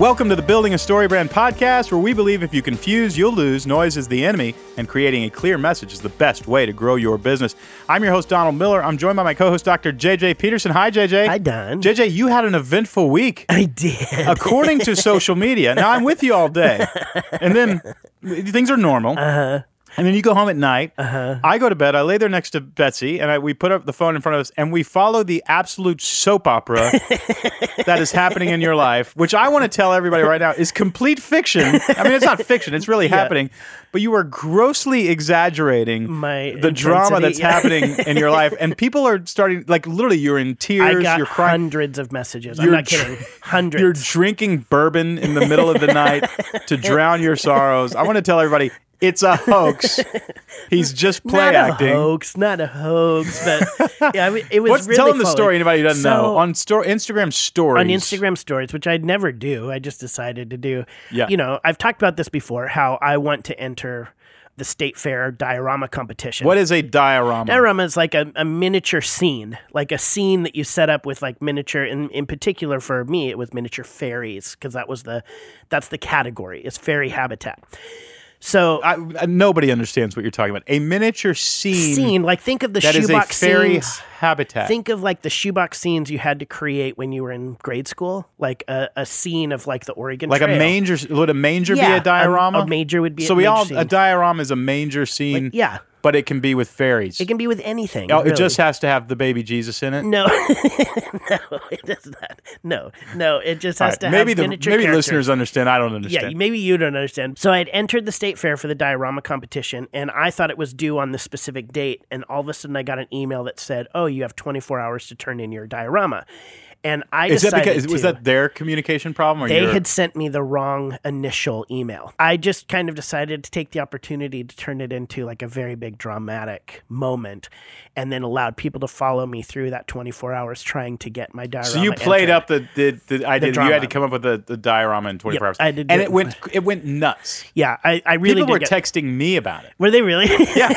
Welcome to the Building a StoryBrand podcast, where we believe if you confuse, you'll lose. Noise is the enemy, and creating a clear message is the best way to grow your business. I'm your host, Donald Miller. I'm joined by my co host, Dr. JJ Peterson. Hi, JJ. Hi, Don. JJ, you had an eventful week. I did. According to social media. Now, I'm with you all day. And then things are normal. Uh-huh. And then you go home at night. Uh-huh. I go to bed. I lay there next to Betsy, and I, we put up the phone in front of us, and we follow the absolute soap opera that is happening in your life, which I want to tell everybody right now is complete fiction. I mean, it's not fiction; it's really yeah. happening. But you are grossly exaggerating My the drama that's yeah. happening in your life, and people are starting like literally. You're in tears. I got you're crying. hundreds of messages. You're I'm not kidding. Hundreds. You're drinking bourbon in the middle of the night to drown your sorrows. I want to tell everybody it's a hoax. He's just play not acting. a hoax, not a hoax, but yeah, I mean, it was What's, really tell them the story. Anybody who doesn't So- know on sto- Instagram stories. on Instagram stories, which I'd never do. I just decided to do. Yeah. You know, I've talked about this before. How I want to enter the state fair diorama competition. What is a diorama? Diorama is like a, a miniature scene, like a scene that you set up with like miniature. In in particular, for me, it was miniature fairies because that was the that's the category. It's fairy habitat. So I, I- nobody understands what you're talking about. A miniature scene, scene like think of the that is a shoebox fairy scenes. habitat. Think of like the shoebox scenes you had to create when you were in grade school, like a, a scene of like the Oregon like a Trail. manger. Would a manger be a diorama? A, manger would be. so a we all scene. a diorama is a manger scene. yeah, but it can be with fairies. it can be with anything. Oh, really. It just has to have the baby Jesus in it. no, no, it does not. No, no, it just has right, to maybe have the maybe characters. listeners understand. I don't understand. Yeah, maybe you don't understand. So I had entered the state fair for the diorama competition, and I thought it was due on this specific date. And all of a sudden, I got an email that said, "Oh, you have 24 hours to turn in your diorama." And I is that decided because was that their communication problem or they your- had sent me the wrong initial email. I just kind of decided to take the opportunity to turn it into like a very big dramatic moment and then allowed people to follow me through that 24 hours trying to get my diorama. So you played entered. up the the, the idea. that you had to come up with the, the diorama in 24 Yep, hours. I did and it it. went it went nuts. Yeah, I, I really People were get, texting me about it. Were they really? Yeah,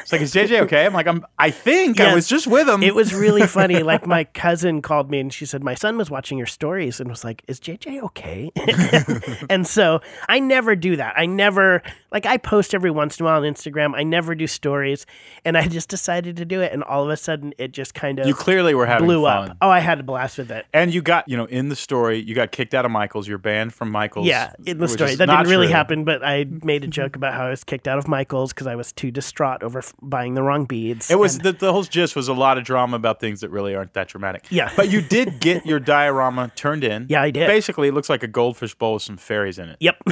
it's like is JJ okay? I'm like I'm. I think I was just with him. It was really funny. Like my cousin called me and she said, My son was watching your stories and was like, Is JJ okay? and so I never do that. I never, like, I post every once in a while on Instagram. I never do stories. And I just decided to do it. And all of a sudden, it just kind of you clearly were having blew fun. up. Oh, I had a blast with it. And you got, you know, in the story, you got kicked out of Michaels. You're banned from Michaels. Yeah, in the story. That didn't really true. happen, but I made a joke about how I was kicked out of Michaels because I was too distraught over f- buying the wrong beads. It was And- the, the whole gist was a lot of drama about things that really aren't that dramatic. Yeah. but you did get your diorama turned in. Yeah, I did. Basically, it looks like a goldfish bowl with some fairies in it. Yep.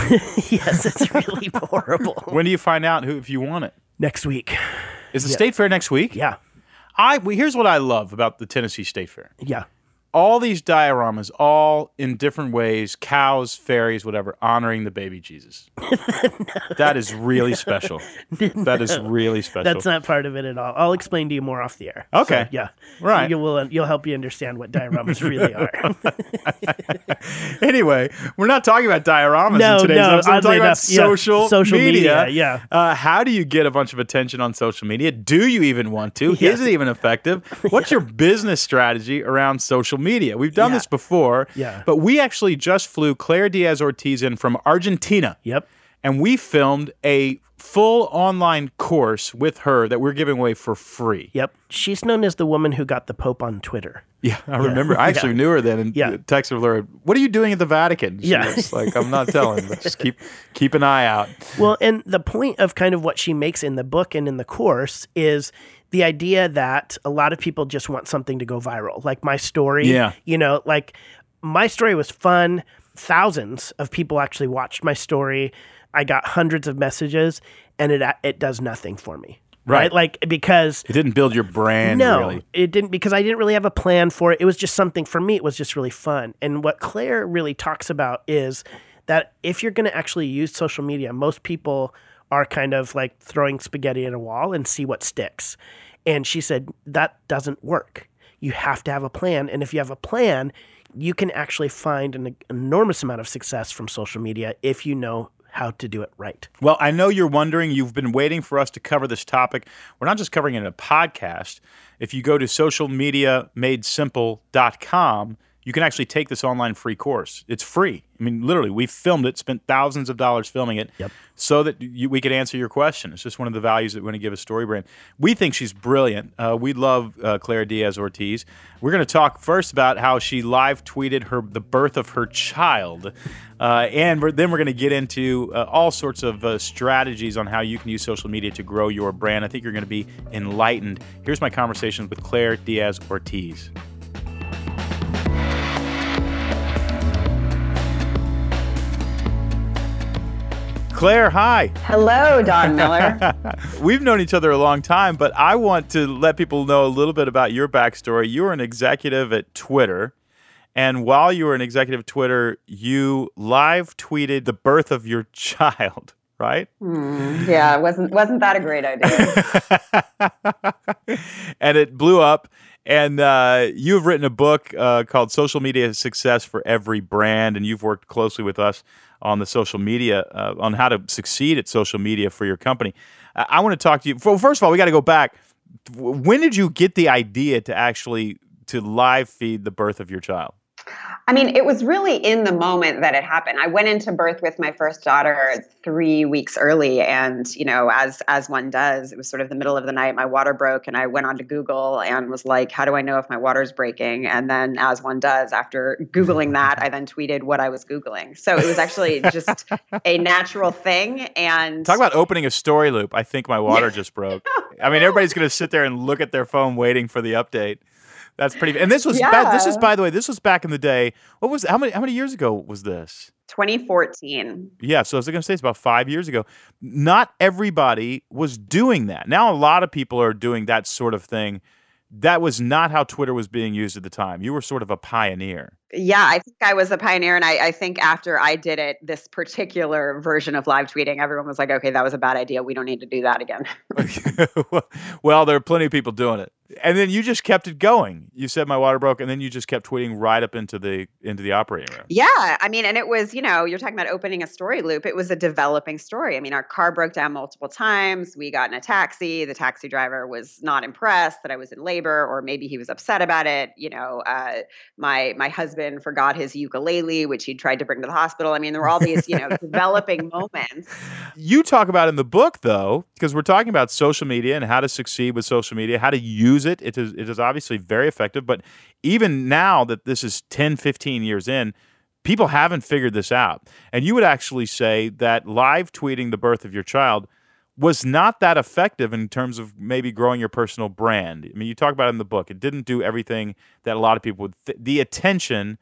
yes, it's really horrible. When do you find out who if you want it? Next week. Is the state fair next week? Yeah. I well, here's what I love about the Tennessee State Fair. Yeah. All these dioramas, all in different ways, cows, fairies, whatever, honoring the baby Jesus. That is really special. That is really special. That's not part of it at all. I'll explain to you more off the air. Okay. So, yeah. Right. You will. You'll help you understand what dioramas really are. anyway, we're not talking about dioramas No, in today's no, episode. We're talking about enough, yeah, social, social media, media. yeah. Uh, how do you get a bunch of attention on social media? Do you even want to? Yeah. Is it even effective? What's your business strategy around social media? We've done Yeah. this before, Yeah. but we actually just flew Claire Diaz Ortiz in from Argentina. yep. And we filmed a full online course with her that we're giving away for free. Yep. She's known as the woman who got the Pope on Twitter. Yeah, I remember. I actually knew her then and Yeah. texted her, "What are you doing at the Vatican?" She Yeah. was like, "I'm not telling, but just keep keep an eye out." Well, and the point of kind of what she makes in the book and in the course is the idea that a lot of people just want something to go viral. Like my story. Yeah. You know, like my story was fun. Thousands of people actually watched my story. I got hundreds of messages and it it does nothing for me. Right. Like because It didn't build your brand no, really. it didn't because I didn't really have a plan for it. It was just something for me. It was just really fun. And what Claire really talks about is that if you're going to actually use social media, most people are kind of like throwing spaghetti at a wall and see what sticks. And she said that doesn't work. You have to have a plan. And if you have a plan, you can actually find an enormous amount of success from social media if you know how to do it right. Well, I know you're wondering, you've been waiting for us to cover this topic. We're not just covering it in a podcast. If you go to socialmediamadesimple.com, you can actually take this online free course. It's free. I mean, literally, we filmed it, spent thousands of dollars filming it, Yep. so that you, we could answer your question. It's just one of the values that we want to give a story brand. We think she's brilliant. Uh, we love uh, Claire Diaz Ortiz. We're going to talk first about how she live tweeted her the birth of her child, uh, and we're, then we're going to get into uh, all sorts of uh, strategies on how you can use social media to grow your brand. I think you're going to be enlightened. Here's my conversation with Claire Diaz Ortiz. Claire, hi. Hello, Don Miller. We've known each other a long time, but I want to let people know a little bit about your backstory. You were an executive at Twitter, and while you were an executive at Twitter, you live tweeted the birth of your child, right? Hmm, yeah, wasn't wasn't that a great idea? and it blew up. And uh, you have written a book uh, called Social Media Success for Every Brand, and you've worked closely with us on the social media, uh, on how to succeed at social media for your company. I, I want to talk to you. Well, first of all, we got to go back. When did you get the idea to actually to live feed the birth of your child? I mean, it was really in the moment that it happened. I went into birth with my first daughter three weeks early, and you know, as as one does, it was sort of the middle of the night. My water broke, and I went onto Google and was like, "How do I know if my water's breaking?" And then, as one does, after googling that, I then tweeted what I was googling. So it was actually just a natural thing. And talk about opening a story loop. I think my water just broke. I mean, everybody's going to sit there and look at their phone waiting for the update. That's pretty. And this was Yeah. this is by the way, this was back in the day. What was how many how many years ago was this? 2014. Yeah, so I was going to say it's about five years ago. Not everybody was doing that. Now a lot of people are doing that sort of thing. That was not how Twitter was being used at the time. You were sort of a pioneer. Yeah, I think I was a pioneer. And I, I think after I did it, this particular version of live tweeting, everyone was like, okay, that was a bad idea. We don't need to do that again. well, there are plenty of people doing it. And then you just kept it going. You said my water broke, and then you just kept tweeting right up into the into the operating room. yeah. I mean, and it was, you know, you're talking about opening a story loop. It was a developing story. I mean, our car broke down multiple times. We got in a taxi. The taxi driver was not impressed that I was in labor, or maybe he was upset about it. You know, uh, my my husband forgot his ukulele, which he tried to bring to the hospital. I mean, there were all these, you know, developing moments. You talk about in the book, though, because we're talking about social media and how to succeed with social media, how to use it. It is, it is obviously very effective. But even now that this is 10, 15 years in, people haven't figured this out. And you would actually say that live tweeting the birth of your child was not that effective in terms of maybe growing your personal brand. I mean, you talk about it in the book. It didn't do everything that a lot of people would. Th- the attention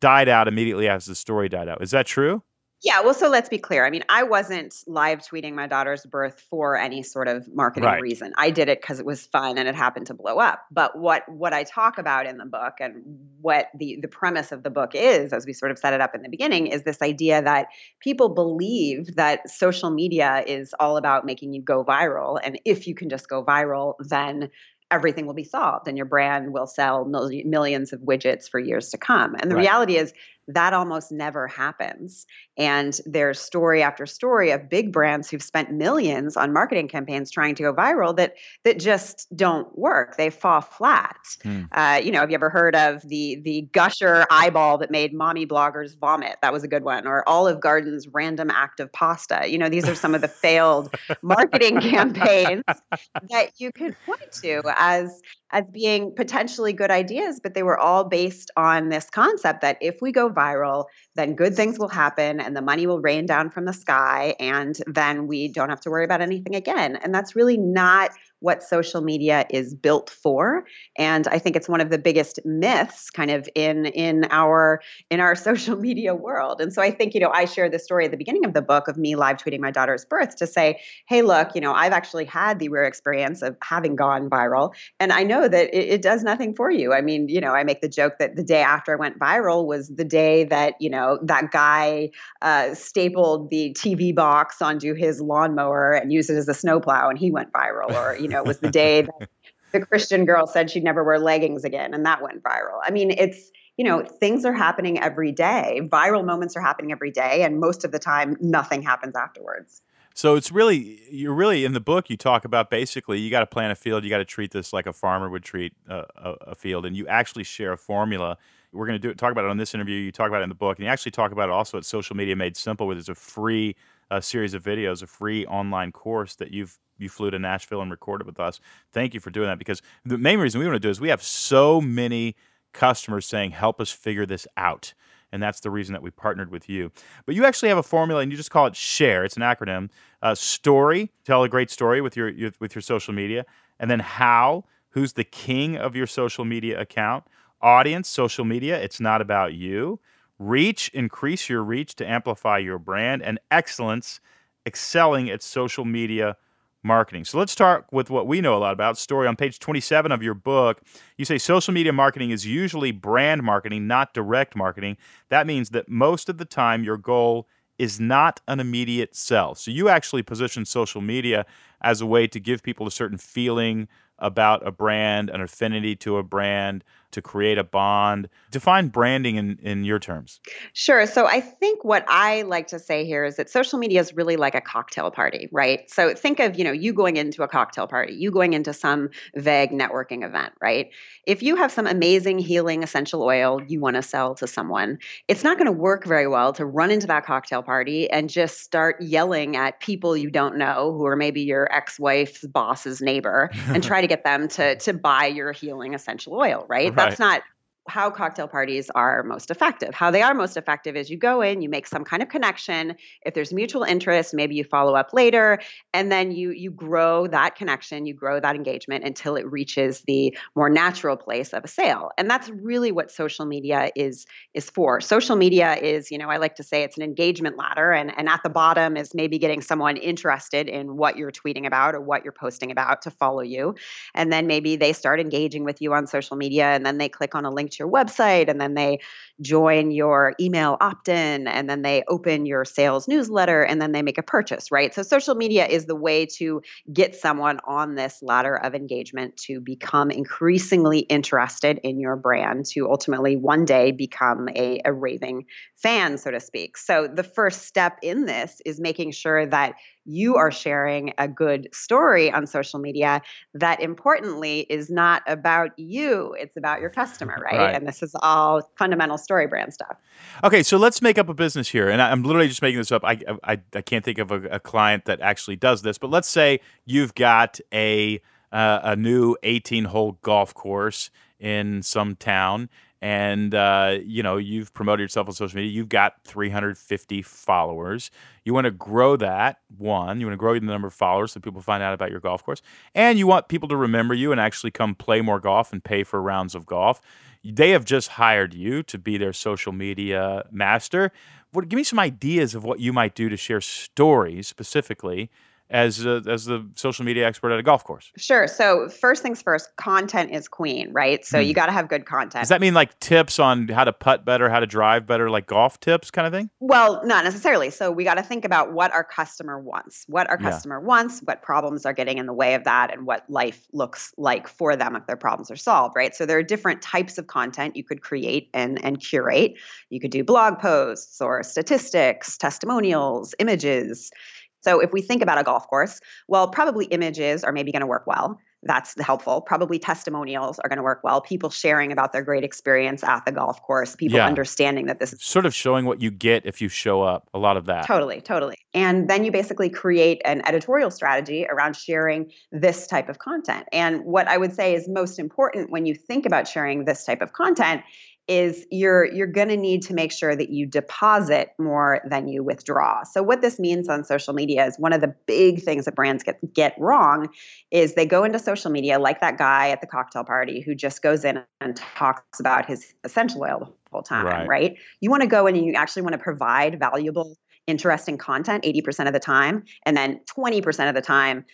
died out immediately as the story died out. Is that true? Yeah, well, so let's be clear. I mean, I wasn't live tweeting my daughter's birth for any sort of marketing Right. reason. I did it because it was fun and it happened to blow up. But what what I talk about in the book and what the the premise of the book is, as we sort of set it up in the beginning, is this idea that people believe that social media is all about making you go viral, and if you can just go viral, then everything will be solved and your brand will sell mil- millions of widgets for years to come. And the Right. reality is that almost never happens. And there's story after story of big brands who've spent millions on marketing campaigns trying to go viral that that just don't work. They fall flat. Hmm. Uh, you know, have you ever heard of the the gusher eyeball that made mommy bloggers vomit? That was a good one. Or Olive Garden's random act of pasta. You know, these are some of the failed marketing campaigns that you could point to as as being potentially good ideas, but they were all based on this concept that if we go viral, then good things will happen and the money will rain down from the sky, and then we don't have to worry about anything again. And that's really not what social media is built for. And I think it's one of the biggest myths kind of in in our in our social media world. And so I think, you know, I share the story at the beginning of the book of me live tweeting my daughter's birth to say, hey, look, you know, I've actually had the rare experience of having gone viral. And I know that it, it does nothing for you. I mean, you know, I make the joke that the day after I went viral was the day that, you know, that guy uh, stapled the TV box onto his lawnmower and used it as a snowplow and he went viral. Or, you know, it was the day that the Christian girl said she'd never wear leggings again and that went viral. I mean, it's, you know, things are happening every day. Viral moments are happening every day. And most of the time, nothing happens afterwards. So it's really you're really in the book. You talk about basically you got to plant a field. You got to treat this like a farmer would treat a, a, a field, and you actually share a formula We're going to do it, talk about it on this interview. You talk about it in the book, and you actually talk about it also at Social Media Made Simple, where is a free uh, series of videos, a free online course that you've you flew to Nashville and recorded with us. Thank you for doing that because the main reason we want to do is we have so many customers saying, "Help us figure this out." and that's the reason that we partnered with you. But you actually have a formula, and you just call it Share. It's an acronym. Uh, story, tell a great story with your, your with your social media, and then How, who's the king of your social media account. Audience, social media. It's not about you. Reach, increase your reach to amplify your brand, and excellence, excelling at social media marketing. So let's start with what we know a lot about. Story on page 27 of your book, you say social media marketing is usually brand marketing, not direct marketing. That means that most of the time your goal is not an immediate sell. So you actually position social media as a way to give people a certain feeling about a brand, an affinity to a brand, to create a bond. Define branding in, in your terms. Sure. So I think what I like to say here is that social media is really like a cocktail party, right? So think of, you know, you going into a cocktail party, you going into some vague networking event, right? If you have some amazing healing essential oil you want to sell to someone, it's not going to work very well to run into that cocktail party and just start yelling at people you don't know who are maybe your ex-wife's boss's neighbor and try to get them to to buy your healing essential oil, right? Right. that's not how cocktail parties are most effective. How they are most effective is you go in, you make some kind of connection. If there's mutual interest, maybe you follow up later, and then you you grow that connection, you grow that engagement until it reaches the more natural place of a sale. And that's really what social media is is for. Social media is, you know, I like to say it's an engagement ladder, and and at the bottom is maybe getting someone interested in what you're tweeting about or what you're posting about to follow you, and then maybe they start engaging with you on social media, and then they click on a link your website and then they join your email opt in and then they open your sales newsletter and then they make a purchase, right? So social media is the way to get someone on this ladder of engagement to become increasingly interested in your brand to ultimately one day become a, a raving fan, so to speak. So the first step in this is making sure that you are sharing a good story on social media that importantly is not about you it's about your customer right, right. and this is all fundamental story brand stuff. Okay so let's make up a business here and i'm literally just making this up. I i, I can't think of a, a client that actually does this but let's say you've got a uh, a new 18 hole golf course in some town and uh, you know you've promoted yourself on social media. You've got 350 followers. You want to grow that one you want to grow the number of followers so people find out about your golf course. And you want people to remember you and actually come play more golf and pay for rounds of golf. They have just hired you to be their social media master. What, give me some ideas of what you might do to share stories specifically as a, as the social media expert at a golf course? Sure. So first things first, content is queen, right? So hmm. you got to have good content. Does that mean like tips on how to putt better, how to drive better, like golf tips kind of thing? Well, not necessarily. So we got to think about what our customer wants, what our customer yeah. wants, what problems are getting in the way of that, and what life looks like for them if their problems are solved, right? So there are different types of content you could create and and curate. You could do blog posts or statistics, testimonials, images so if we think about a golf course, well, probably images are maybe going to work well. That's helpful. Probably testimonials are going to work well. People sharing about their great experience at the golf course. People yeah. understanding that this is sort of showing what you get if you show up. A lot of that. Totally, totally. And then you basically create an editorial strategy around sharing this type of content. And what I would say is most important when you think about sharing this type of content is you're you're going to need to make sure that you deposit more than you withdraw. So what this means on social media is one of the big things that brands get get wrong is they go into social media like that guy at the cocktail party who just goes in and talks about his essential oil the whole time, right? right? You want to go in and you actually want to provide valuable interesting content 80% of the time and then 20% of the time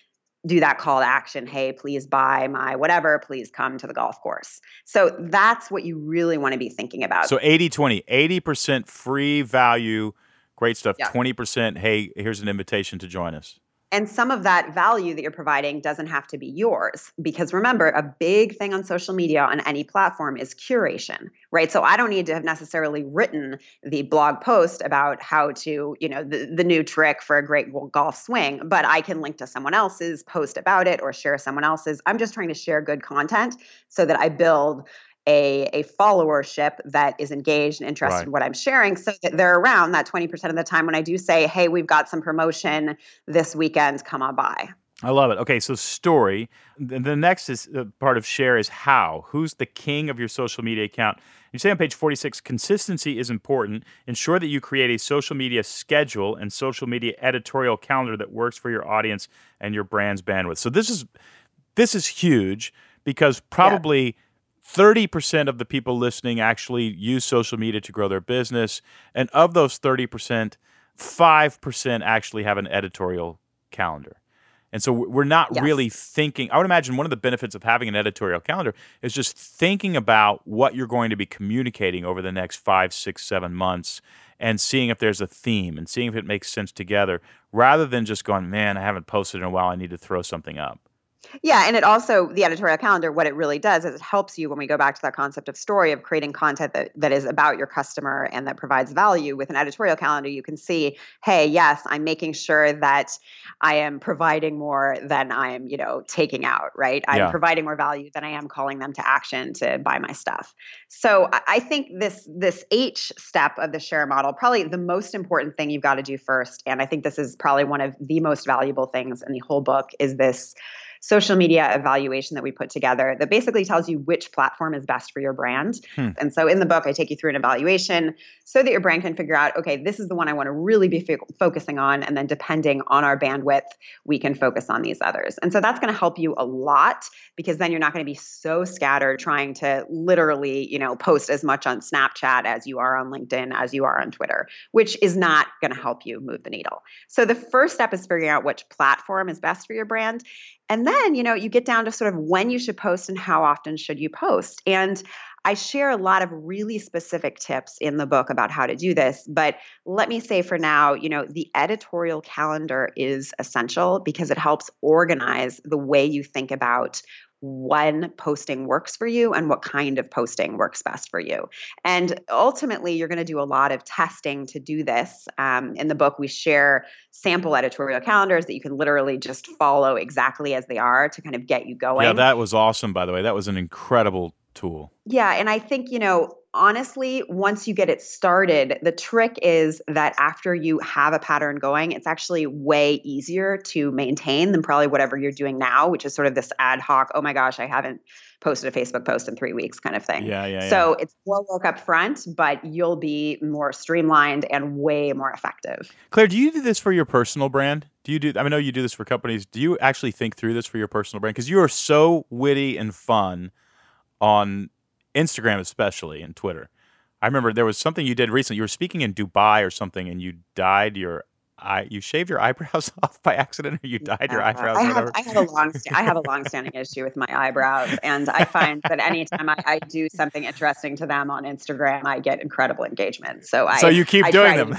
do that call to action. Hey please buy my whatever please come to the golf course. So that's what you really want to be thinking about. So 80 20 80% free value great stuff yeah. 20% hey here's an invitation to join us and some of that value that you're providing doesn't have to be yours. Because remember, a big thing on social media on any platform is curation, right? So I don't need to have necessarily written the blog post about how to, you know, the, the new trick for a great golf swing, but I can link to someone else's post about it or share someone else's. I'm just trying to share good content so that I build a, a followership that is engaged and interested Right. in what I'm sharing so that they're around that 20% of the time when I do say, hey, we've got some promotion this weekend, come on by. I love it. Okay, so story. The, next is uh, part of share is how. Who's the king of your social media account? You say on page 46 consistency is important. Ensure that you create a social media schedule and social media editorial calendar that works for your audience and your brand's bandwidth. So this is this is huge because probably 30% of the people listening actually use social media to grow their business and of those 30%, 5% actually have an editorial calendar. And so we're not Yes. really thinking. I would imagine one of the benefits of having an editorial calendar is just thinking about what you're going to be communicating over the next five, six, seven months and seeing if there's a theme and seeing if it makes sense together rather than just going, man, I haven't posted in a while. I need to throw something up. Yeah, and it also the editorial calendar. What it really does is it helps you when we go back to that concept of story of creating content that that is about your customer and that provides value. With an editorial calendar, you can see, hey, yes, I'm making sure that I am providing more than I am, you know, taking out. Right, I'm Yeah. providing more value than I am calling them to action to buy my stuff. So I, I think this this H step of the share model, probably the most important thing you've got to do first, and I think this is probably one of the most valuable things in the whole book, is this social media evaluation that we put together that basically tells you which platform is best for your brand. Hmm. And so in the book, I take you through an evaluation so that your brand can figure out, okay, this is the one I want to really be fo- focusing on. And then depending on our bandwidth, we can focus on these others. And so that's going to help you a lot because then you're not going to be so scattered trying to literally, you know, post as much on Snapchat as you are on LinkedIn, as you are on Twitter, which is not going to help you move the needle. So the first step is figuring out which platform is best for your brand. And then, you know, you get down to sort of when you should post and how often should you post. And I share a lot of really specific tips in the book about how to do this. But let me say for now, you know, the editorial calendar is essential because it helps organize the way you think about when posting works for you and what kind of posting works best for you. And ultimately, you're going to do a lot of testing to do this. Um, in the book, we share sample editorial calendars that you can literally just follow exactly as they are to kind of get you going. Yeah, that was awesome, by the way. That was an incredible tool. Yeah, and I think, you know, honestly, once you get it started, the trick is that after you have a pattern going, it's actually way easier to maintain than probably whatever you're doing now, which is sort of this ad hoc, oh my gosh, I haven't posted a Facebook post in three weeks kind of thing. Yeah, yeah, yeah. So it's more work up front, but you'll be more streamlined and way more effective. Claire, do you do this for your personal brand? Do you do? I know you do this for companies. Do you actually think through this for your personal brand? Because you are so witty and fun on Instagram, especially and Twitter. I remember there was something you did recently. You were speaking in Dubai or something, and you dyed your eye. You shaved your eyebrows off by accident, or you dyed your Uh, eyebrows. I have. I have a long I have a long standing issue with my eyebrows, and I find that anytime I, I do something interesting to them on Instagram, I get incredible engagement. So I so you keep I doing them.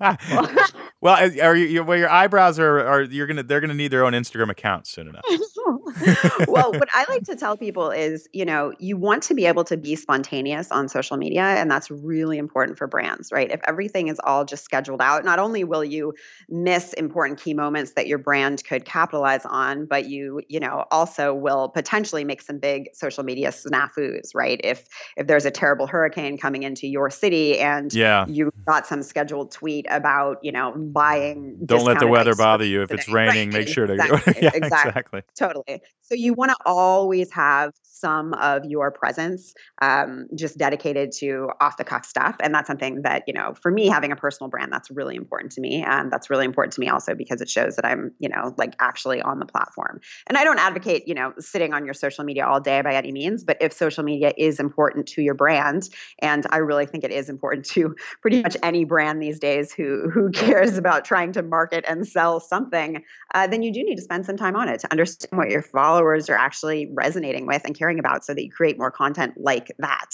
well, are you? you- Well, your eyebrows are. Are you're gonna? They're gonna need their own Instagram account soon enough. well, what I like to tell people is, you know, you want to be able to be spontaneous on social media, and that's really important for brands, right? If everything is all just scheduled out, not only will you miss important key moments that your brand could capitalize on, but you, you know, also will potentially make some big social media snafus, right? If if there's a terrible hurricane coming into your city and Yeah. you got some scheduled tweet about, you know, buying. Don't let the weather bother you. If it's today. Right, raining, make sure to. exactly, yeah, exactly. exactly. Totally. So you want to always have some of your presence um, just dedicated to off the cuff stuff. And that's something that, you know, for me, having a personal brand, that's really important to me. And that's really important to me also because it shows that I'm, you know, like actually on the platform. And I don't advocate, you know, sitting on your social media all day by any means, but if social media is important to your brand, and I really think it is important to pretty much any brand these days who who cares about trying to market and sell something, uh, then you do need to spend some time on it to understand what your followers are actually resonating with and caring about so that you create more content like that.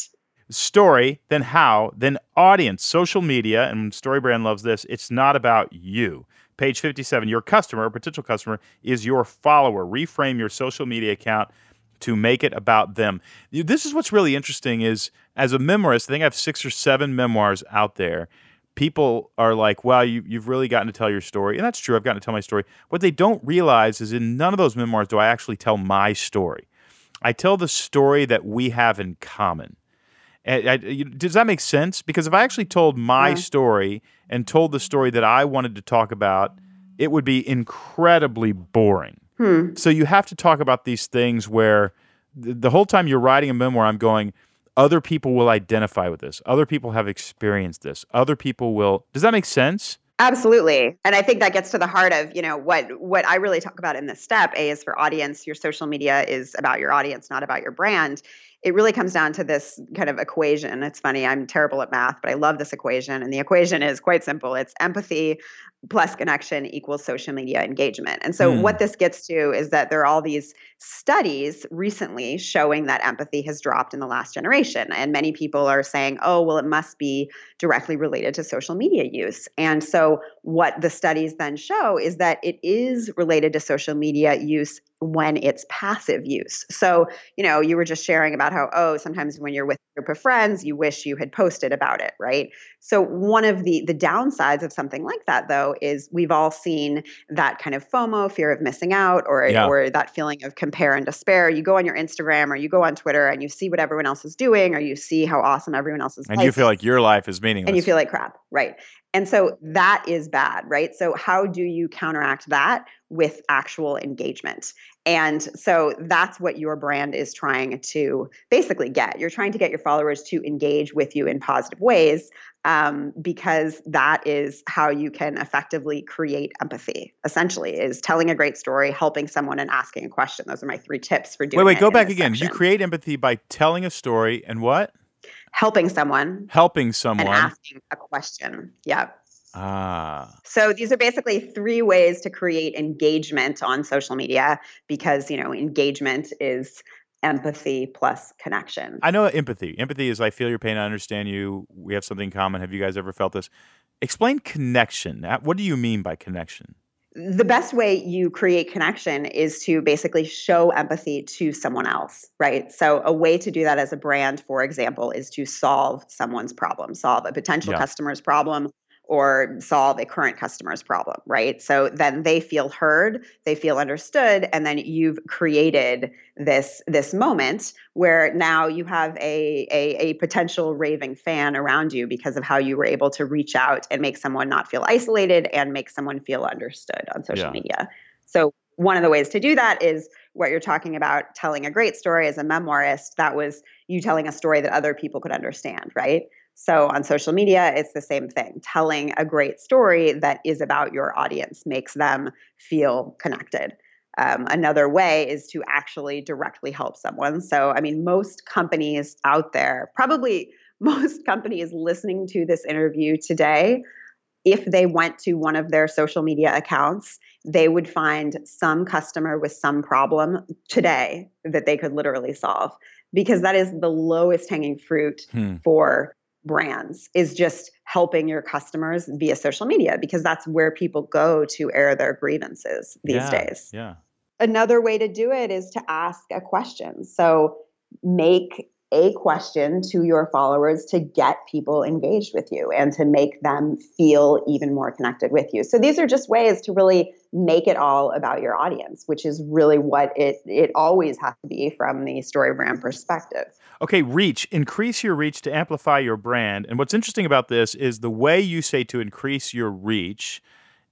Story, then how, then audience, social media, and StoryBrand loves this. It's not about you. Page 57, your customer, or potential customer, is your follower. Reframe your social media account to make it about them. This is what's really interesting is as a memoirist, I think I have six or seven memoirs out there. People are like, wow, you, you've really gotten to tell your story. And that's true. I've gotten to tell my story. What they don't realize is in none of those memoirs do I actually tell my story. I tell the story that we have in common. I, I, does that make sense? Because if I actually told my yeah. story and told the story that I wanted to talk about, it would be incredibly boring. Hmm. So you have to talk about these things where the, the whole time you're writing a memoir, I'm going, other people will identify with this. Other people have experienced this. Other people will. Does that make sense? Absolutely. And I think that gets to the heart of, you know, what what I really talk about in this step. A is for audience. Your social media is about your audience, not about your brand it really comes down to this kind of equation. It's funny, I'm terrible at math, but I love this equation. And the equation is quite simple it's empathy plus connection equals social media engagement. And so, mm. what this gets to is that there are all these studies recently showing that empathy has dropped in the last generation. And many people are saying, oh, well, it must be directly related to social media use. And so, what the studies then show is that it is related to social media use when it's passive use. So, you know, you were just sharing about how, oh, sometimes when you're with group of friends, you wish you had posted about it, right? So, one of the the downsides of something like that, though, is we've all seen that kind of FOMO, fear of missing out, or yeah. or that feeling of compare and despair. You go on your Instagram or you go on Twitter and you see what everyone else is doing, or you see how awesome everyone else is, and you feel like your life is meaningless, and you feel like crap, right? And so that is bad, right? So, how do you counteract that with actual engagement? And so that's what your brand is trying to basically get. You're trying to get your followers to engage with you in positive ways um, because that is how you can effectively create empathy, essentially, is telling a great story, helping someone, and asking a question. Those are my three tips for doing Wait, wait, go back again. Section. You create empathy by telling a story and what? helping someone helping someone and asking a question yeah ah. So these are basically three ways to create engagement on social media because you know engagement is empathy plus connection. I know empathy. Empathy is i feel your pain i understand you we have something in common have you guys ever felt this? Explain connection. What do you mean by connection? The best way you create connection is to basically show empathy to someone else, right? So, a way to do that as a brand, for example, is to solve someone's problem, solve a potential yeah. customer's problem, or solve a current customer's problem, right? So then they feel heard, they feel understood, and then you've created this this moment where now you have a, a, a potential raving fan around you because of how you were able to reach out and make someone not feel isolated and make someone feel understood on social yeah. media. So one of the ways to do that is what you're talking about telling a great story as a memoirist that was you telling a story that other people could understand right so on social media, it's the same thing. Telling a great story that is about your audience makes them feel connected. Um, another way is to actually directly help someone. So, I mean, most companies out there, probably most companies listening to this interview today, if they went to one of their social media accounts, they would find some customer with some problem today that they could literally solve because that is the lowest hanging fruit hmm. for brands is just helping your customers via social media because that's where people go to air their grievances these yeah, days. Yeah. Another way to do it is to ask a question. So make a question to your followers to get people engaged with you and to make them feel even more connected with you. So these are just ways to really make it all about your audience, which is really what it it always has to be from the story brand perspective. Okay, reach. Increase your reach to amplify your brand. And what's interesting about this is the way you say to increase your reach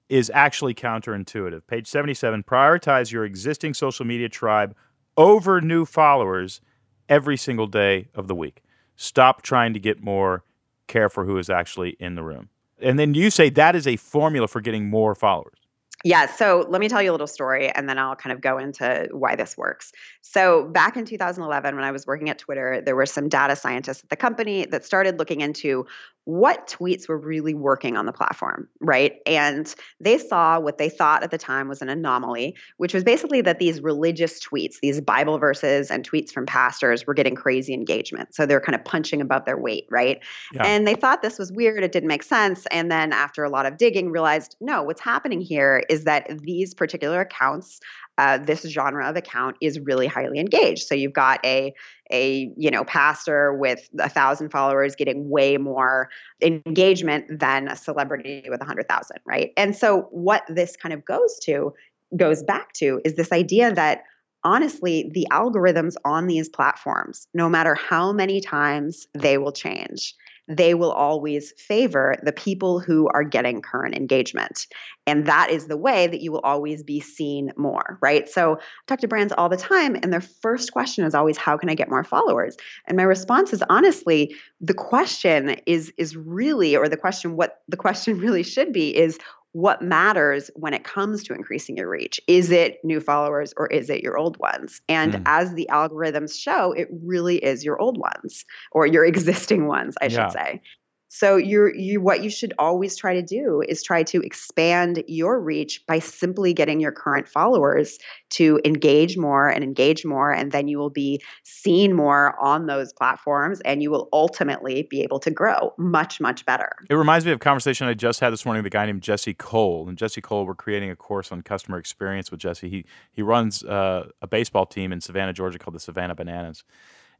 is actually counterintuitive. Page 77 prioritize your existing social media tribe over new followers every single day of the week. Stop trying to get more, care for who is actually in the room. And then you say that is a formula for getting more followers. Yeah, so let me tell you a little story and then I'll kind of go into why this works. So, back in 2011, when I was working at Twitter, there were some data scientists at the company that started looking into what tweets were really working on the platform, right? And they saw what they thought at the time was an anomaly, which was basically that these religious tweets, these Bible verses and tweets from pastors were getting crazy engagement. So they're kind of punching above their weight, right? Yeah. And they thought this was weird, it didn't make sense. And then after a lot of digging, realized no, what's happening here is that these particular accounts uh, this genre of account is really highly engaged. So you've got a a you know pastor with a thousand followers getting way more engagement than a celebrity with a hundred thousand, right? And so what this kind of goes to goes back to is this idea that honestly, the algorithms on these platforms, no matter how many times they will change, they will always favor the people who are getting current engagement. And that is the way that you will always be seen more, right? So I talk to brands all the time, and their first question is always, How can I get more followers? And my response is honestly, the question is is really, or the question, what the question really should be is what matters when it comes to increasing your reach. Is it new followers or is it your old ones? And mm. as the algorithms show, it really is your old ones or your existing ones, I yeah. should say. So you're you what you should always try to do is try to expand your reach by simply getting your current followers to engage more and engage more and then you will be seen more on those platforms and you will ultimately be able to grow much much better. It reminds me of a conversation I just had this morning with a guy named Jesse Cole and Jesse Cole we're creating a course on customer experience with Jesse. He he runs uh, a baseball team in Savannah, Georgia called the Savannah Bananas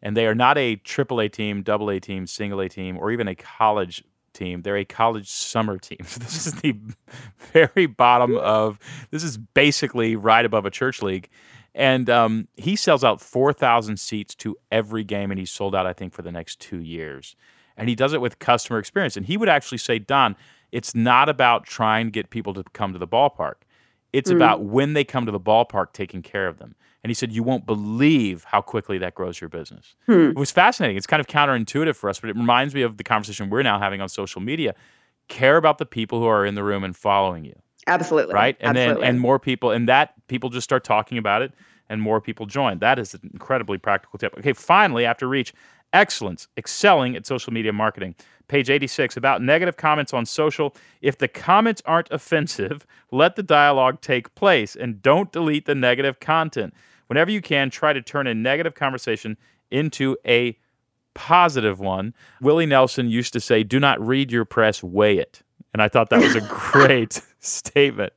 and they are not a triple A team, double A team, single A team, or even a college team. They're a college summer team. So this is the very bottom of this is basically right above a church league. And um, he sells out 4,000 seats to every game, and he's sold out, I think, for the next two years. And he does it with customer experience. And he would actually say, Don, it's not about trying to get people to come to the ballpark. It's mm-hmm. about when they come to the ballpark, taking care of them. And he said, You won't believe how quickly that grows your business. Hmm. It was fascinating. It's kind of counterintuitive for us, but it reminds me of the conversation we're now having on social media. Care about the people who are in the room and following you. Absolutely. Right? And Absolutely. then and more people and that people just start talking about it and more people join. That is an incredibly practical tip. Okay, finally, after reach, excellence, excelling at social media marketing page 86, about negative comments on social. If the comments aren't offensive, let the dialogue take place and don't delete the negative content. Whenever you can, try to turn a negative conversation into a positive one. Willie Nelson used to say, Do not read your press, weigh it. And I thought that was a great statement.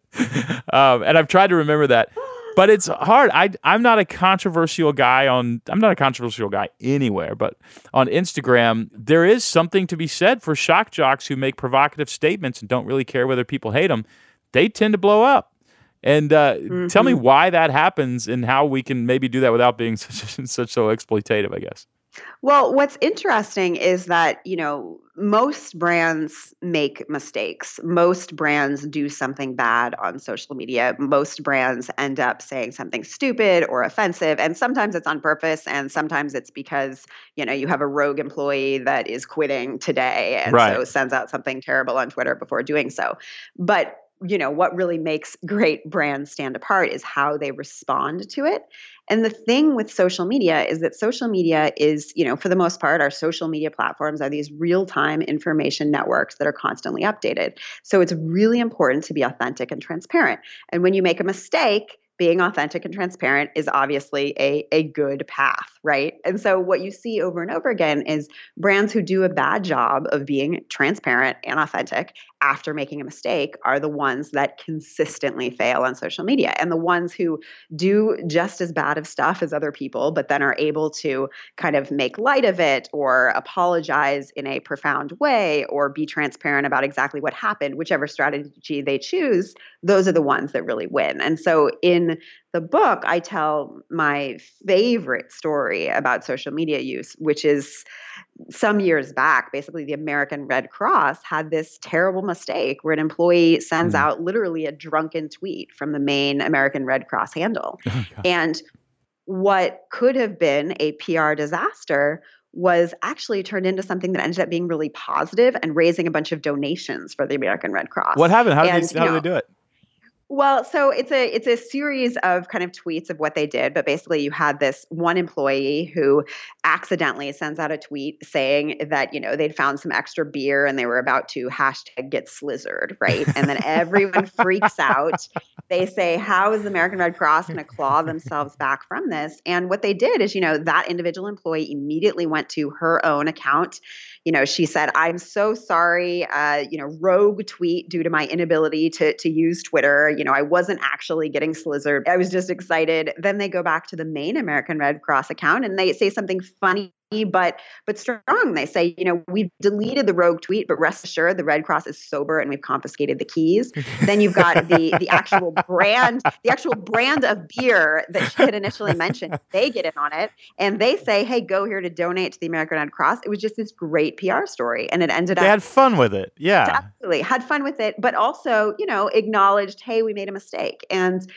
Um, and I've tried to remember that but it's hard. I I'm not a controversial guy on I'm not a controversial guy anywhere, but on Instagram there is something to be said for shock jocks who make provocative statements and don't really care whether people hate them. They tend to blow up. And uh, mm-hmm. tell me mm-hmm. why that happens and how we can maybe do that without being such such so exploitative. I guess. Well, what's interesting is that, you know, most brands make mistakes. Most brands do something bad on social media. Most brands end up saying something stupid or offensive. And sometimes it's on purpose. And sometimes it's because, you know, you have a rogue employee that is quitting today and right. so sends out something terrible on Twitter before doing so. But you know what really makes great brands stand apart is how they respond to it and the thing with social media is that social media is, you know, for the most part, our social media platforms are these real time information networks that are constantly updated. So it's really important to be authentic and transparent. And when you make a mistake, being authentic and transparent is obviously a, a good path, right? And so what you see over and over again is brands who do a bad job of being transparent and authentic after making a mistake are the ones that consistently fail on social media. And the ones who do just as bad of stuff as other people, but then are able to kind of make light of it or apologize in a profound way or be transparent about exactly what happened, whichever strategy they choose, those are the ones that really win. And so in the book, I tell my favorite story about social media use, which is some years back, basically, the American Red Cross had this terrible mistake where an employee sends mm. out literally a drunken tweet from the main American Red Cross handle. Oh, and what could have been a PR disaster was actually turned into something that ended up being really positive and raising a bunch of donations for the American Red Cross. What happened? How, did, they, how know, did they do it? Well, so it's a it's a series of kind of tweets of what they did, but basically you had this one employee who accidentally sends out a tweet saying that you know they'd found some extra beer and they were about to hashtag get slizzard, right? And then everyone freaks out. They say, "How is the American Red Cross going to claw themselves back from this?" And what they did is, you know, that individual employee immediately went to her own account you know, she said, "I'm so sorry, uh, you know, rogue tweet due to my inability to to use Twitter. You know, I wasn't actually getting slizzard. I was just excited." Then they go back to the main American Red Cross account and they say something funny but but strong. They say, you know, we've deleted the rogue tweet, but rest assured, the Red Cross is sober and we've confiscated the keys. then you've got the the actual brand, the actual brand of beer that she had initially mentioned. They get in on it and they say, hey, go here to donate to the American Red Cross. It was just this great PR story, and it ended they up. They had fun with it, yeah, absolutely had fun with it, but also, you know, acknowledged, hey, we made a mistake, and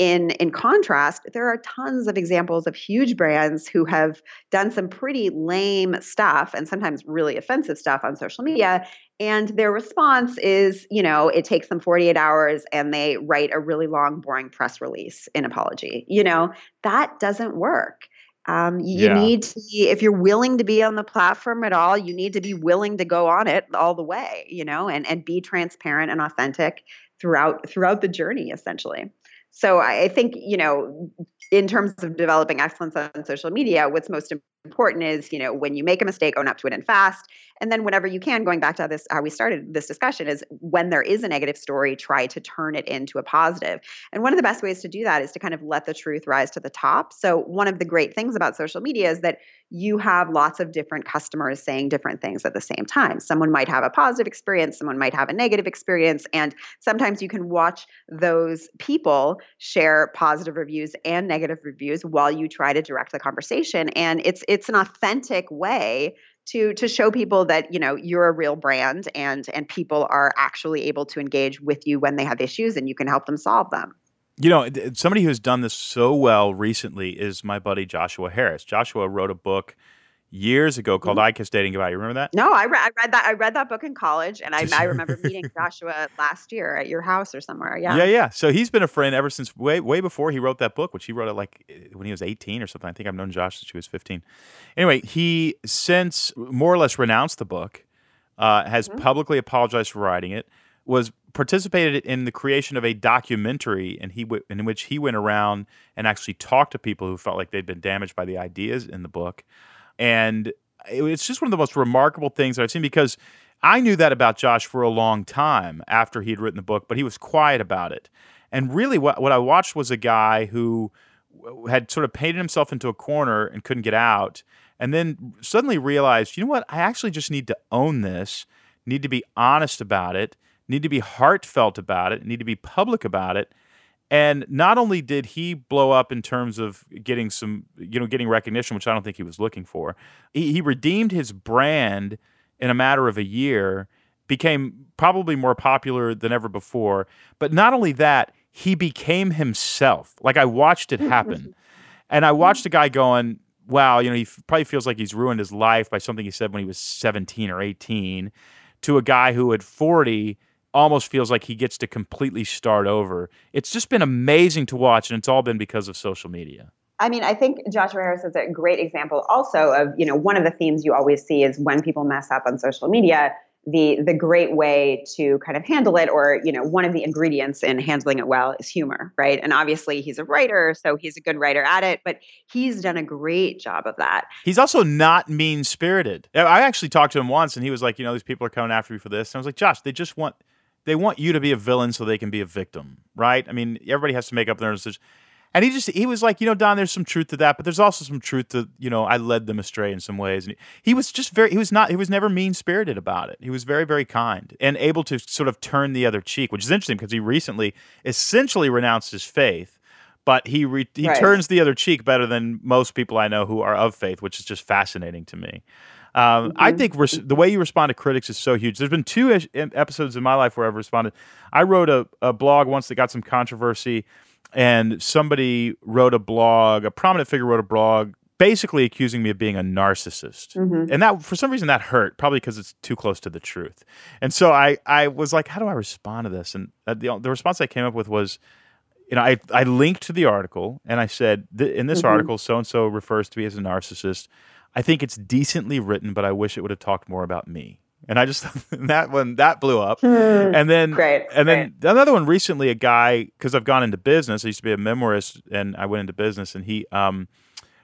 in in contrast there are tons of examples of huge brands who have done some pretty lame stuff and sometimes really offensive stuff on social media and their response is you know it takes them 48 hours and they write a really long boring press release in apology you know that doesn't work um, you yeah. need to be, if you're willing to be on the platform at all, you need to be willing to go on it all the way, you know, and, and be transparent and authentic throughout throughout the journey, essentially. So I think, you know, in terms of developing excellence on social media, what's most important is, you know, when you make a mistake, own up to it and fast. And then whenever you can, going back to this, how we started this discussion, is when there is a negative story, try to turn it into a positive. And one of the best ways to do that is to kind of let the truth rise to the top. So one of the great things about social media is that you have lots of different customers saying different things at the same time. Someone might have a positive experience, someone might have a negative experience, and sometimes you can watch those people share positive reviews and negative reviews while you try to direct the conversation. And it's it's an authentic way to to show people that you know you're a real brand and and people are actually able to engage with you when they have issues and you can help them solve them. You know, somebody who's done this so well recently is my buddy Joshua Harris. Joshua wrote a book years ago called mm-hmm. I Kissed Dating Goodbye. You remember that? No, I, re- I read that. I read that book in college, and I, I remember meeting Joshua last year at your house or somewhere. Yeah, yeah, yeah. So he's been a friend ever since way way before he wrote that book, which he wrote it like eh, when he was eighteen or something. I think I've known Josh since he was fifteen. Anyway, he since more or less renounced the book, uh, has mm-hmm. publicly apologized for writing it, was participated in the creation of a documentary, and he w- in which he went around and actually talked to people who felt like they'd been damaged by the ideas in the book and it's just one of the most remarkable things that I've seen because I knew that about Josh for a long time after he'd written the book, but he was quiet about it. And really, what, what I watched was a guy who had sort of painted himself into a corner and couldn't get out, and then suddenly realized, you know what? I actually just need to own this, need to be honest about it, need to be heartfelt about it, need to be public about it. And not only did he blow up in terms of getting some, you know, getting recognition, which I don't think he was looking for, he, he redeemed his brand in a matter of a year, became probably more popular than ever before. But not only that, he became himself. Like I watched it hmm, happen. and I watched hmm. a guy going, wow, you know, he f- probably feels like he's ruined his life by something he said when he was 17 or 18 to a guy who at 40 almost feels like he gets to completely start over. It's just been amazing to watch, and it's all been because of social media. I mean, I think Joshua Harris is a great example also of, you know, one of the themes you always see is when people mess up on social media, the the great way to kind of handle it or you know one of the ingredients in handling it well is humor right and obviously he's a writer so he's a good writer at it but he's done a great job of that he's also not mean spirited i actually talked to him once and he was like you know these people are coming after me for this and i was like josh they just want they want you to be a villain so they can be a victim, right? I mean, everybody has to make up their own decision. And he just he was like, you know, Don, there's some truth to that, but there's also some truth to, you know, I led them astray in some ways. And he was just very he was not he was never mean spirited about it. He was very, very kind and able to sort of turn the other cheek, which is interesting because he recently essentially renounced his faith. But he re- he right. turns the other cheek better than most people I know who are of faith, which is just fascinating to me. Um, mm-hmm. I think res- the way you respond to critics is so huge. There's been two episodes in my life where I've responded. I wrote a, a blog once that got some controversy, and somebody wrote a blog, a prominent figure wrote a blog basically accusing me of being a narcissist. Mm-hmm. And that for some reason that hurt, probably because it's too close to the truth. And so I I was like, how do I respond to this? And uh, the the response I came up with was you know, I, I linked to the article and I said, in this mm-hmm. article, so and so refers to me as a narcissist. I think it's decently written, but I wish it would have talked more about me. And I just that one that blew up. Mm, and then great, and great. then another one recently, a guy because I've gone into business. I used to be a memoirist, and I went into business, and he um,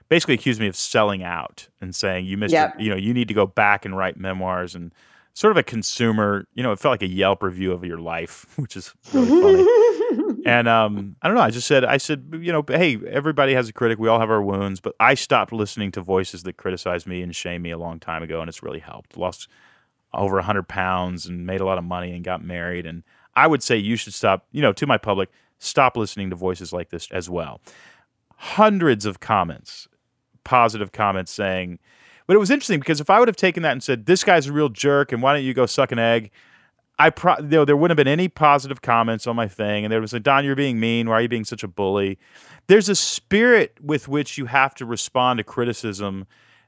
basically accused me of selling out and saying you missed, yep. you know, you need to go back and write memoirs and sort of a consumer. You know, it felt like a Yelp review of your life, which is really funny. and um, I don't know. I just said, I said, you know, hey, everybody has a critic. We all have our wounds, but I stopped listening to voices that criticize me and shame me a long time ago, and it's really helped. Lost over hundred pounds and made a lot of money and got married. And I would say you should stop. You know, to my public, stop listening to voices like this as well. Hundreds of comments, positive comments saying but it was interesting because if I would have taken that and said, "This guy's a real jerk," and why don't you go suck an egg? I pro- know, there wouldn't have been any positive comments on my thing, and there was like, "Don, you're being mean. Why are you being such a bully?" There's a spirit with which you have to respond to criticism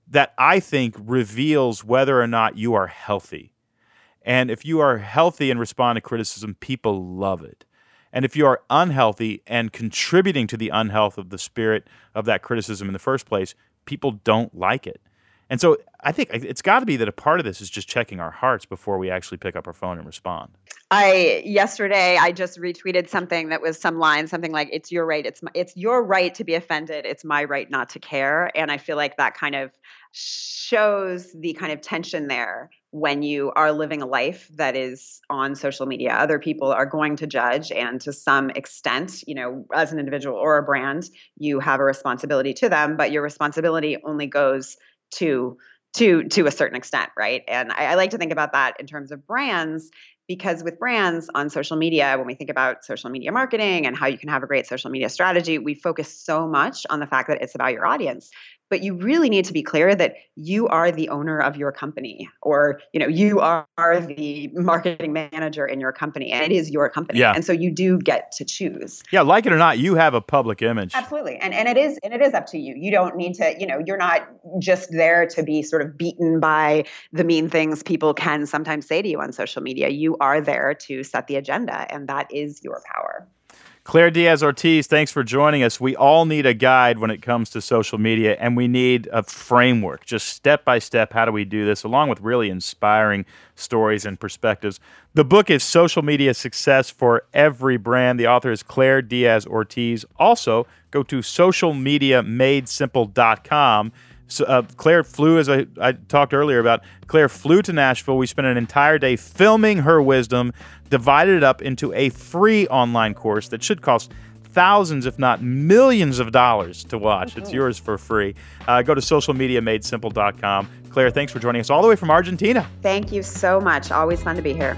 that I think reveals whether or not you are healthy. And if you are healthy and respond to criticism, people love it. And if you are unhealthy and contributing to the unhealth of the spirit of that criticism in the first place, people don't like it. And so I think it's got to be that a part of this is just checking our hearts before we actually pick up our phone and respond. I yesterday I just retweeted something that was some line something like it's your right it's my, it's your right to be offended it's my right not to care and I feel like that kind of shows the kind of tension there when you are living a life that is on social media other people are going to judge and to some extent you know as an individual or a brand you have a responsibility to them but your responsibility only goes to to to a certain extent right? And I, I, like to think about that in terms of brands because with brands on social media when we think about social media marketing and how you can have a great social media strategy we focus so much on the fact that it's about your audience but you really need to be clear that you are the owner of your company or you know you are the marketing manager in your company and it is your company. Yeah. and so you do get to choose. Yeah like it or not you have a public image. Absolutely. And and it is and it is up to you. You don't need to you know you're not just there to be sort of beaten by the mean things people can sometimes say to you on social media. You are there to set the agenda and that is your power Claire Diaz Ortiz, thanks for joining us. We all need a guide when it comes to social media, and we need a framework, just step by step. How do we do this, along with really inspiring stories and perspectives? The book is Social Media Success for Every Brand. The author is Claire Diaz Ortiz. Also, go to socialmediamadesimple.com so, uh, Claire flew, as I, I talked earlier about, Claire flew to Nashville. We spent an entire day filming her wisdom, divided it up into a free online course that should cost thousands, if not millions of dollars to watch. It's yours for free. Uh, go to socialmediamadesimple.com. Claire, thanks for joining us all the way from Argentina. Thank you so much. Always fun to be here.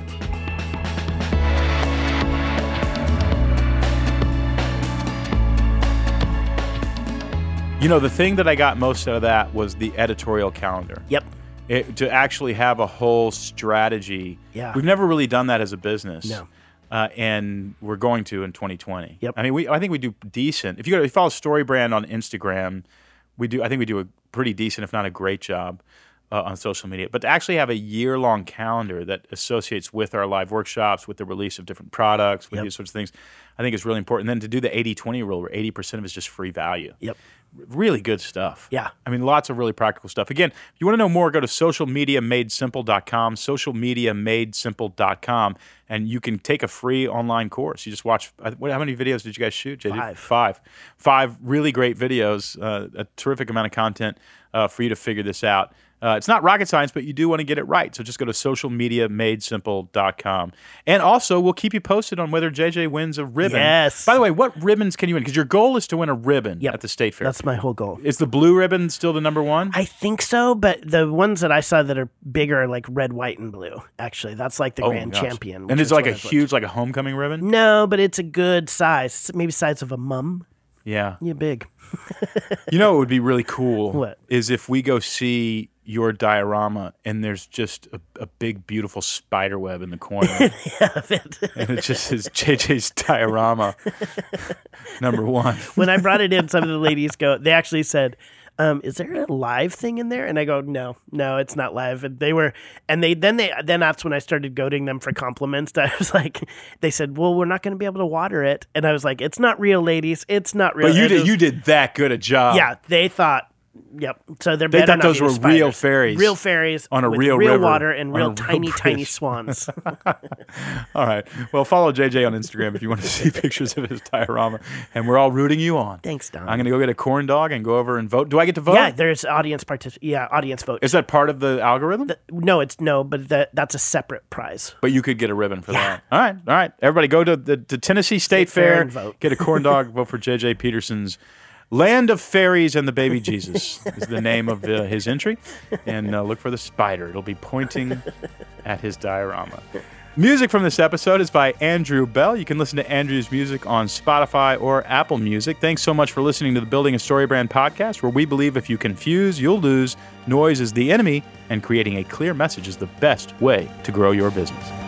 You know, the thing that I got most out of that was the editorial calendar. Yep. It, to actually have a whole strategy. Yeah. We've never really done that as a business. No. Uh, and we're going to in 2020. Yep. I mean, we I think we do decent. If you go to, if you follow StoryBrand on Instagram, we do. I think we do a pretty decent, if not a great job. Uh, on social media, but to actually have a year long calendar that associates with our live workshops, with the release of different products, with Yep. these sorts of things, I think is really important. And then to do the 80 20 rule, where 80% of it is just free value Yep. really good stuff. Yeah. I mean, lots of really practical stuff. Again, if you want to know more, go to socialmediamadesimple.com, socialmediamadesimple.com, and you can take a free online course. You just watch, what, how many videos did you guys shoot, JD? Five. Five. Five really great videos, uh, a terrific amount of content uh, for you to figure this out. Uh, it's not rocket science, but you do want to get it right. So just go to socialmediamadesimple.com. And also, we'll keep you posted on whether JJ wins a ribbon. Yes. By the way, what ribbons can you win? Because your goal is to win a ribbon Yep. at the state fair. That's my whole goal. Is the blue ribbon still the number one? I think so, but the ones that I saw that are bigger are like red, white, and blue. Actually, that's like the Oh grand gosh. champion. And it's like what a huge, like a homecoming ribbon. No, but it's a good size. It's maybe size of a mum. Yeah. You're big. You know, it would be really cool. What? is if we go see your diorama and there's just a, a big, beautiful spider web in the corner, yeah, and it just says JJ's diorama number one. when I brought it in, some of the ladies go. They actually said, um, "Is there a live thing in there?" And I go, "No, no, it's not live." And they were, and they then they then that's when I started goading them for compliments. I was like, they said, "Well, we're not going to be able to water it," and I was like, "It's not real, ladies. It's not real." But you And did was- you did that good a job. yeah. They thought Yep. So they're They thought those the were real spiders. fairies Real fairies on a real real river, water and real real tiny, tiny swans. All right. Well, follow JJ on Instagram if you want to see pictures of his diorama. And we're all rooting you on. Thanks, Don. I'm going to go get a corn dog and go over and vote. Do I get to vote? yeah, there's audience partic- Yeah, audience vote. Is that part of the algorithm? no, it's no, but that that's a separate prize. But you could get a ribbon for that. All right, all right. Everybody go to the to Tennessee State, Fair Fair, and vote. get a corn dog, vote for JJ Peterson's Land of Fairies and the Baby Jesus is the name of uh, his entry. And uh, look for the spider. It'll be pointing at his diorama. Music from this episode is by Andrew Bell. You can listen to Andrew's music on Spotify or Apple Music. Thanks so much for listening to the Building a StoryBrand podcast, where we believe if you confuse, you'll lose. Noise is the enemy, and creating a clear message is the best way to grow your business.